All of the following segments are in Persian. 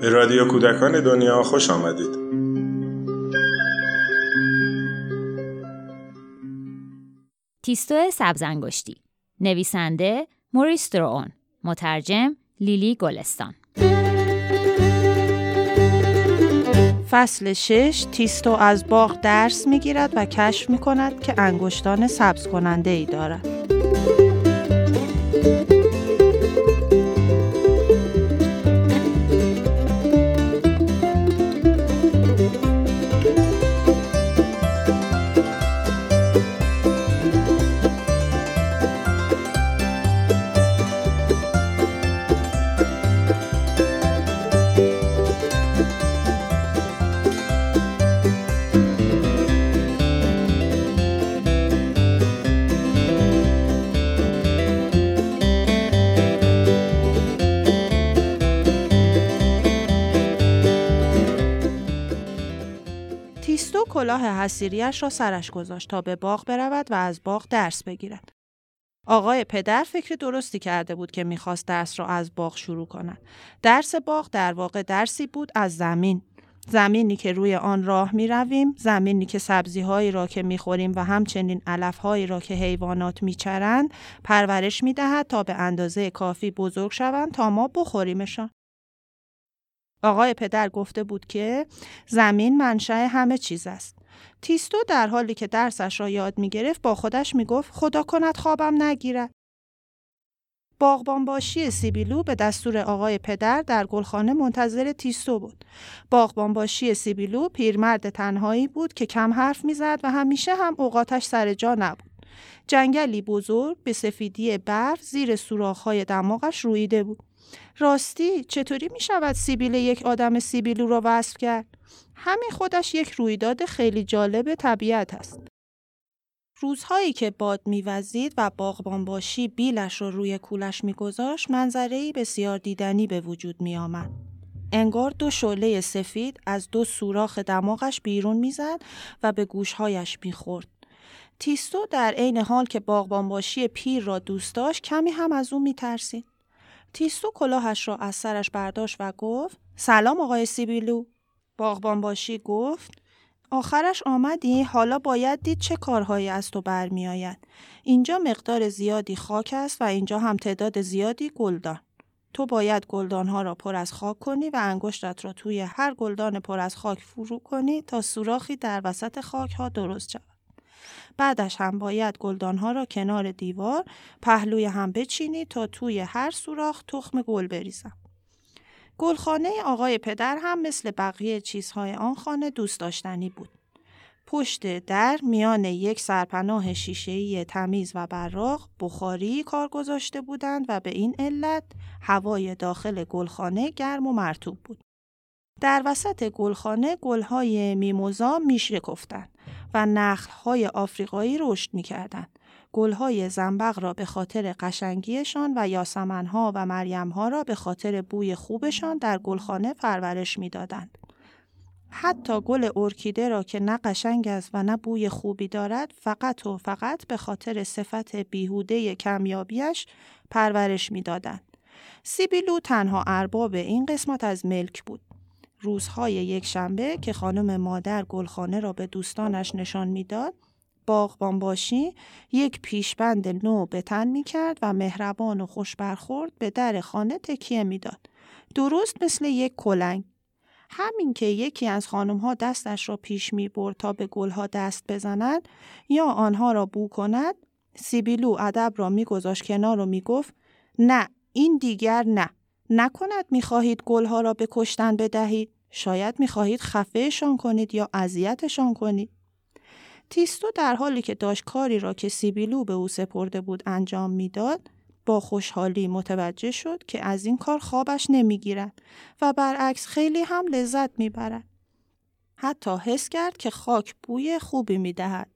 به رادیو کودکان دنیا خوش آمدید. تیستو سبزنگشتی نویسنده موریس درون مترجم لیلی گلستان. فصل شش تیستو از باغ درس می گیرد و کشف می کند که انگشتان سبز کننده ای دارد. کلاه حسیریش را سرش گذاشت تا به باغ برود و از باغ درس بگیرد. آقای پدر فکر درستی کرده بود که می‌خواست درس را از باغ شروع کند. درس باغ در واقع درسی بود از زمین. زمینی که روی آن راه می رویم، زمینی که سبزی هایی را که می خوریم و همچنین علف هایی را که حیوانات می چرند، پرورش می دهد تا به اندازه کافی بزرگ شوند تا ما بخوریمشان. آقای پدر گفته بود که زمین منشأ همه چیز است. تیستو در حالی که درسش را یاد می گرفت با خودش می گفت خدا کند خوابم نگیرد. باغبان باشی سیبیلو به دستور آقای پدر در گلخانه منتظر تیستو بود. باغبان باشی سیبیلو پیرمرد تنهایی بود که کم حرف می‌زد و همیشه هم اوقاتش سر جا نبود. جنگلی بزرگ به سفیدی برف زیر سوراخ‌های دماغش رویده بود. راستی چطوری می شود سیبیل یک آدم سیبیلو را وصف کرد؟ همین خودش یک رویداد خیلی جالب طبیعت است. روزهایی که باد میوزید و باغبان باشی بیلش رو روی کولش میگذاشت منظره‌ای بسیار دیدنی به وجود می آمد. انگار دو شعله سفید از دو سوراخ دماغش بیرون می‌زد و به گوشهایش می‌خورد. تیستو در عین حال که باغبان باشی پیر را دوست داشت کمی هم از او میترسید. تیستو کلاهش را از سرش برداشت و گفت سلام آقای سیبیلو. باغبان باشی گفت آخرش آمدی حالا باید دید چه کارهایی از تو برمیآید اینجا مقدار زیادی خاک است و اینجا هم تعداد زیادی گلدان. تو باید گلدانها را پر از خاک کنی و انگشتت را توی هر گلدان پر از خاک فرو کنی تا سوراخی در وسط خاک ها درست شود. بعدش هم باید گلدانها را کنار دیوار پهلوی هم بچینی تا توی هر سوراخ تخم گل بریزم. گلخانه آقای پدر هم مثل بقیه چیزهای آن خانه دوست داشتنی بود. پشت در میان یک سرپناه شیشه‌ای تمیز و براق بخاری کار گذاشته بودند و به این علت هوای داخل گلخانه گرم و مرتوب بود. در وسط گلخانه گلهای میموزا میشکفتند و نخلهای آفریقایی رشد می‌کردند. گلهای زنبق را به خاطر قشنگیشان و یاسمنها و مریمها را به خاطر بوی خوبشان در گلخانه پرورش می‌دادند. حتی گل ارکیده را که نه قشنگ است و نه بوی خوبی دارد فقط و فقط به خاطر صفت بیهوده کمیابیش پرورش می‌دادند. سیبیلو تنها ارباب این قسمت از ملک بود. روزهای یک شنبه که خانم مادر گلخانه را به دوستانش نشان می‌داد باغبان باشی یک پیشبند نو به تن می کرد و مهربان و خوش برخورد به در خانه تکیه می‌داد. درست مثل یک کلنگ. همین که یکی از خانم ها دستش را پیش می برد تا به گلها دست بزند یا آنها را بو کند سیبیلو ادب را میگذاشت کنار و می‌گفت نه این دیگر نه نکند می‌خواهید گلها را به کشتن بدهید شاید می‌خواهید خفهشان کنید یا اذیتشان کنید. تیستو در حالی که داشت کاری را که سیبیلو به او سپرده بود انجام می‌داد با خوشحالی متوجه شد که از این کار خوابش نمی‌گیرد و برعکس خیلی هم لذت می‌برد. حتی حس کرد که خاک بوی خوبی می‌دهد.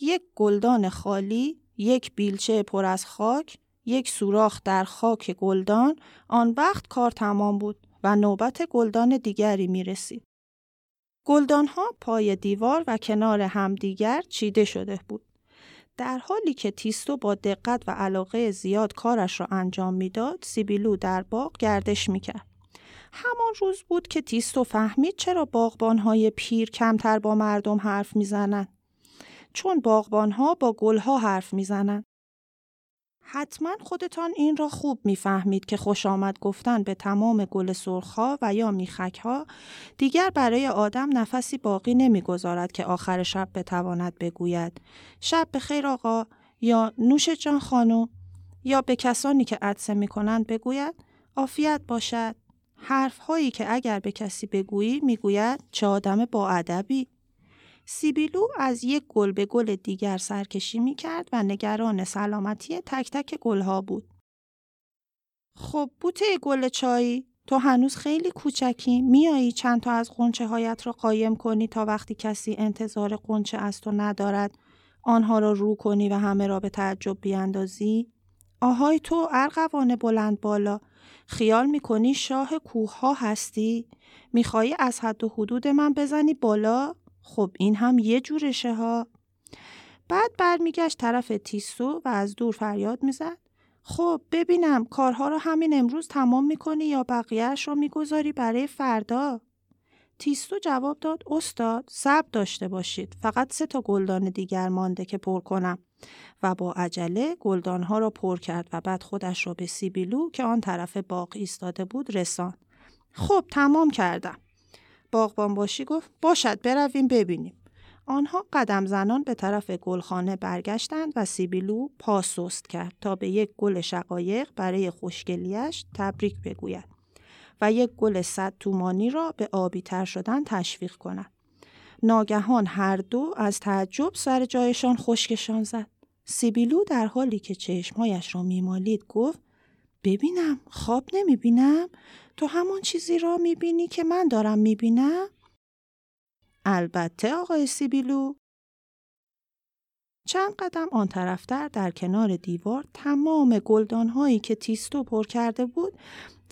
یک گلدان خالی یک بیلچه پر از خاک یک سوراخ در خاک گلدان آن وقت کار تمام بود. و نوبت گلدان دیگری می رسید. گلدان ها پای دیوار و کنار همدیگر چیده شده بود. در حالی که تیستو با دقت و علاقه زیاد کارش را انجام می‌داد سیبیلو در باغ گردش می‌کرد همان روز بود که تیستو فهمید چرا باغبانهای پیر کمتر با مردم حرف می‌زنند چون باغبانها با گلها حرف می‌زنند حتما خودتان این را خوب می‌فهمید که خوش آمد گفتن به تمام گل سرخها و یا میخکها دیگر برای آدم نفسی باقی نمی‌گذارد که آخر شب بتواند بگوید شب به خیر آقا یا نوش جان خانم یا به کسانی که عدسه می‌کنند بگوید عافیت باشد. حرف هایی که اگر به کسی بگویی می‌گوید چه آدم با ادبی؟ سیبیلو از یک گل به گل دیگر سرکشی می کرد و نگران سلامتی تک تک گلها بود. خب بوته گل چایی تو هنوز خیلی کوچکی میایی چند تا از قنچه هایت را قایم کنی تا وقتی کسی انتظار قنچه از تو ندارد آنها را رو کنی و همه را به تعجب بیاندازی؟ آهای تو ارغوان بلند بالا خیال می‌کنی شاه کوه ها هستی؟ میخوایی از حد و حدود من بزنی بالا؟ خب این هم یه جورشه ها. بعد برمیگشت طرف تیسو و از دور فریاد می‌زد. خب ببینم کارها رو همین امروز تمام می‌کنی یا بقیهش رو می‌گذاری برای فردا؟ تیستو جواب داد استاد صبر داشته باشید. فقط سه تا گلدان دیگر مانده که پر کنم. و با عجله گلدانها را پر کرد و بعد خودش را به سیبیلو که آن طرف باغ ایستاده بود رسان خب تمام کردم. باغبان باشی گفت باشد برویم ببینیم. آنها قدم زنان به طرف گلخانه برگشتند و سیبیلو پاسست کرد تا به یک گل شقایق برای خوشگلیش تبریک بگوید و یک گل صد تومانی را به آبی تر شدن تشویق کند. ناگهان هر دو از تعجب سر جایشان خشکشان زد. سیبیلو در حالی که چشمهایش را میمالید گفت ببینم خواب نمی‌بینم تو همون چیزی را می‌بینی که من دارم می‌بینم؟ البته آقای سیبیلو چند قدم آن طرفتر در کنار دیوار تمام گلدانهایی که تیستو پر کرده بود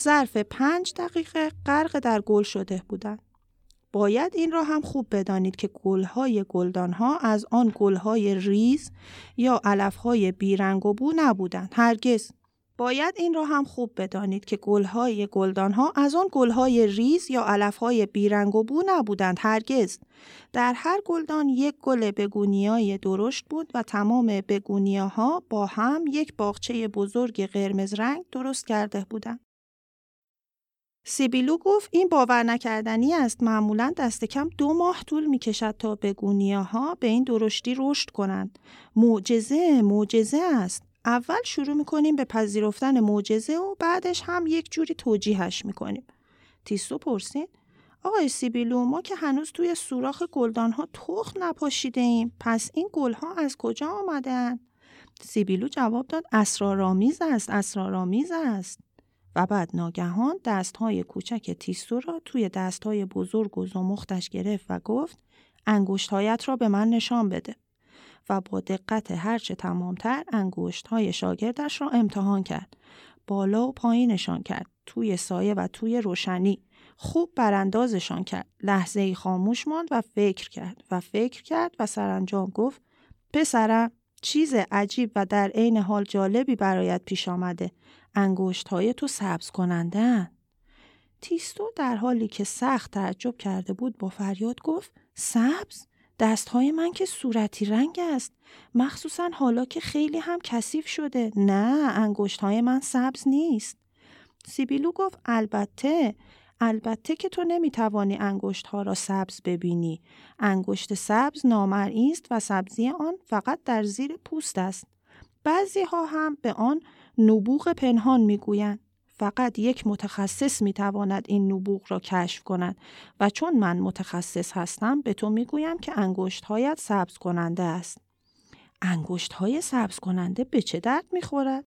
ظرف پنج دقیقه غرق در گل شده بودند. باید این را هم خوب بدانید که گلهای گلدانها از آن گلهای ریز یا علفهای بیرنگ و بو نبودند. هرگز باید این را هم خوب بدانید که گلهای گلدانها از آن گلهای ریز یا علفهای بیرنگ و بو نبودند هرگز. در هر گلدان یک گل بگونیای درشت بود و تمام بگونیاها با هم یک باغچه بزرگ قرمز رنگ درست کرده بودند. سیبیلو گفت این باور نکردنی است معمولا دست کم دو ماه طول می کشد تا بگونیاها به این درشتی رشد کنند. معجزه معجزه است. اول شروع می‌کنیم به پذیرفتن معجزه و بعدش هم یک جوری توجیهش می‌کنیم. تیسو پرسید آقای سیبیلو ما که هنوز توی سوراخ گلدان ها تخم نپاشیده ایم پس این گل ها از کجا آمدن؟ سیبیلو جواب داد اسرارآمیز است اسرارآمیز است و بعد ناگهان دست های کوچک تیستو را توی دست های بزرگ و زمختش گرفت و گفت انگشتهایت را به من نشان بده. و با دقت هرچه تمامتر انگشت های شاگردش را امتحان کرد. بالا و پایینشان کرد. توی سایه و توی روشنی. خوب براندازشان کرد. لحظه ای خاموش ماند و فکر کرد و فکر کرد و سرانجام گفت پسرم چیز عجیب و در عین حال جالبی برایت پیش آمده. انگشت های تو سبز کننده تیستو در حالی که سخت تعجب کرده بود با فریاد گفت سبز؟ دستهای من که صورتی رنگ است. مخصوصا حالا که خیلی هم کثیف شده. نه انگشت های من سبز نیست. سیبیلو گفت البته. البته که تو نمی‌توانی انگشت ها را سبز ببینی. انگشت سبز نامرئی است و سبزی آن فقط در زیر پوست است. بعضی ها هم به آن نبوغ پنهان می‌گویند. فقط یک متخصص می تواند این نبوغ را کشف کند و چون من متخصص هستم به تو می گویم که انگشت هایت سبز کننده است. انگشت های سبز کننده به چه درد می خورد؟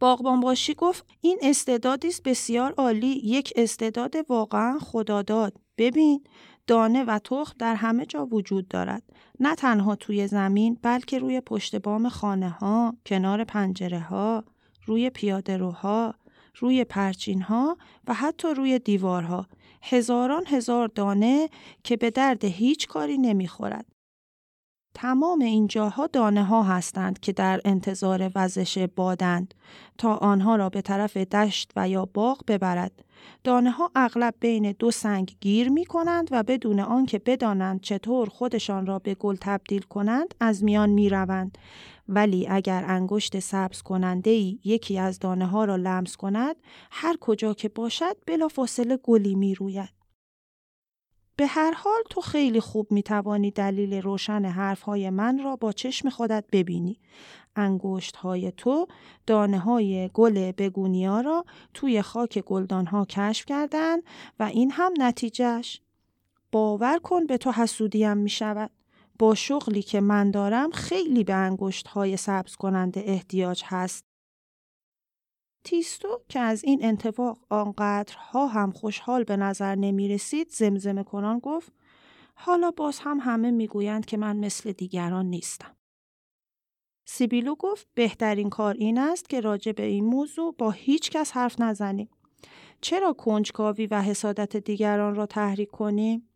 باغبان باشی گفت این استعدادی است بسیار عالی یک استعداد واقعا خداداد ببین دانه و تخم در همه جا وجود دارد نه تنها توی زمین بلکه روی پشت بام خانه ها کنار پنجره ها روی پیاده روها روی پرچین ها و حتی روی دیوارها هزاران هزار دانه که به درد هیچ کاری نمی‌خورد. تمام این جاها دانه ها هستند که در انتظار وزش بادند تا آنها را به طرف دشت و یا باغ ببرد. دانه ها اغلب بین دو سنگ گیر می کنند و بدون آنکه بدانند چطور خودشان را به گل تبدیل کنند از میان می روند. ولی اگر انگشت سبز کننده ای یکی از دانه ها را لمس کند هر کجا که باشد بلا فاصله گلی می روید. به هر حال تو خیلی خوب می توانی دلیل روشن حرف های من را با چشم خودت ببینی. انگشت های تو دانه های گل بگونیا را توی خاک گلدان ها کشف کردن و این هم نتیجهش. باور کن به تو حسودیم می شود. با شغلی که من دارم خیلی به انگشت های سبز کننده احتیاج هست. تیستو که از این انتفاق آنقدرها هم خوشحال به نظر نمی رسید زمزمه کنان گفت حالا باز هم همه می‌گویند که من مثل دیگران نیستم. سیبیلو گفت بهترین کار این است که راجع به این موضوع با هیچ کس حرف نزنیم. چرا کنجکاوی و حسادت دیگران را تحریک کنیم؟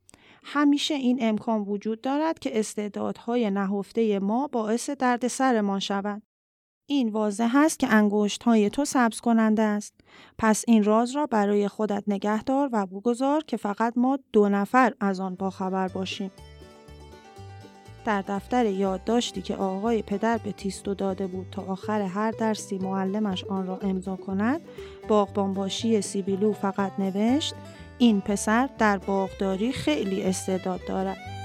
همیشه این امکان وجود دارد که استعدادهای نهفته ما باعث دردسرمان شوند. این واضح است که انگشت های تو سبز کننده است. پس این راز را برای خودت نگه دار و بگذار که فقط ما دو نفر از آن باخبر باشیم. در دفتر یادداشتی که آقای پدر به تیستو داده بود تا آخر هر درسی معلمش آن را امضا کند باغبانباشی سیبیلو فقط نوشت این پسر در باغداری خیلی استعداد دارد.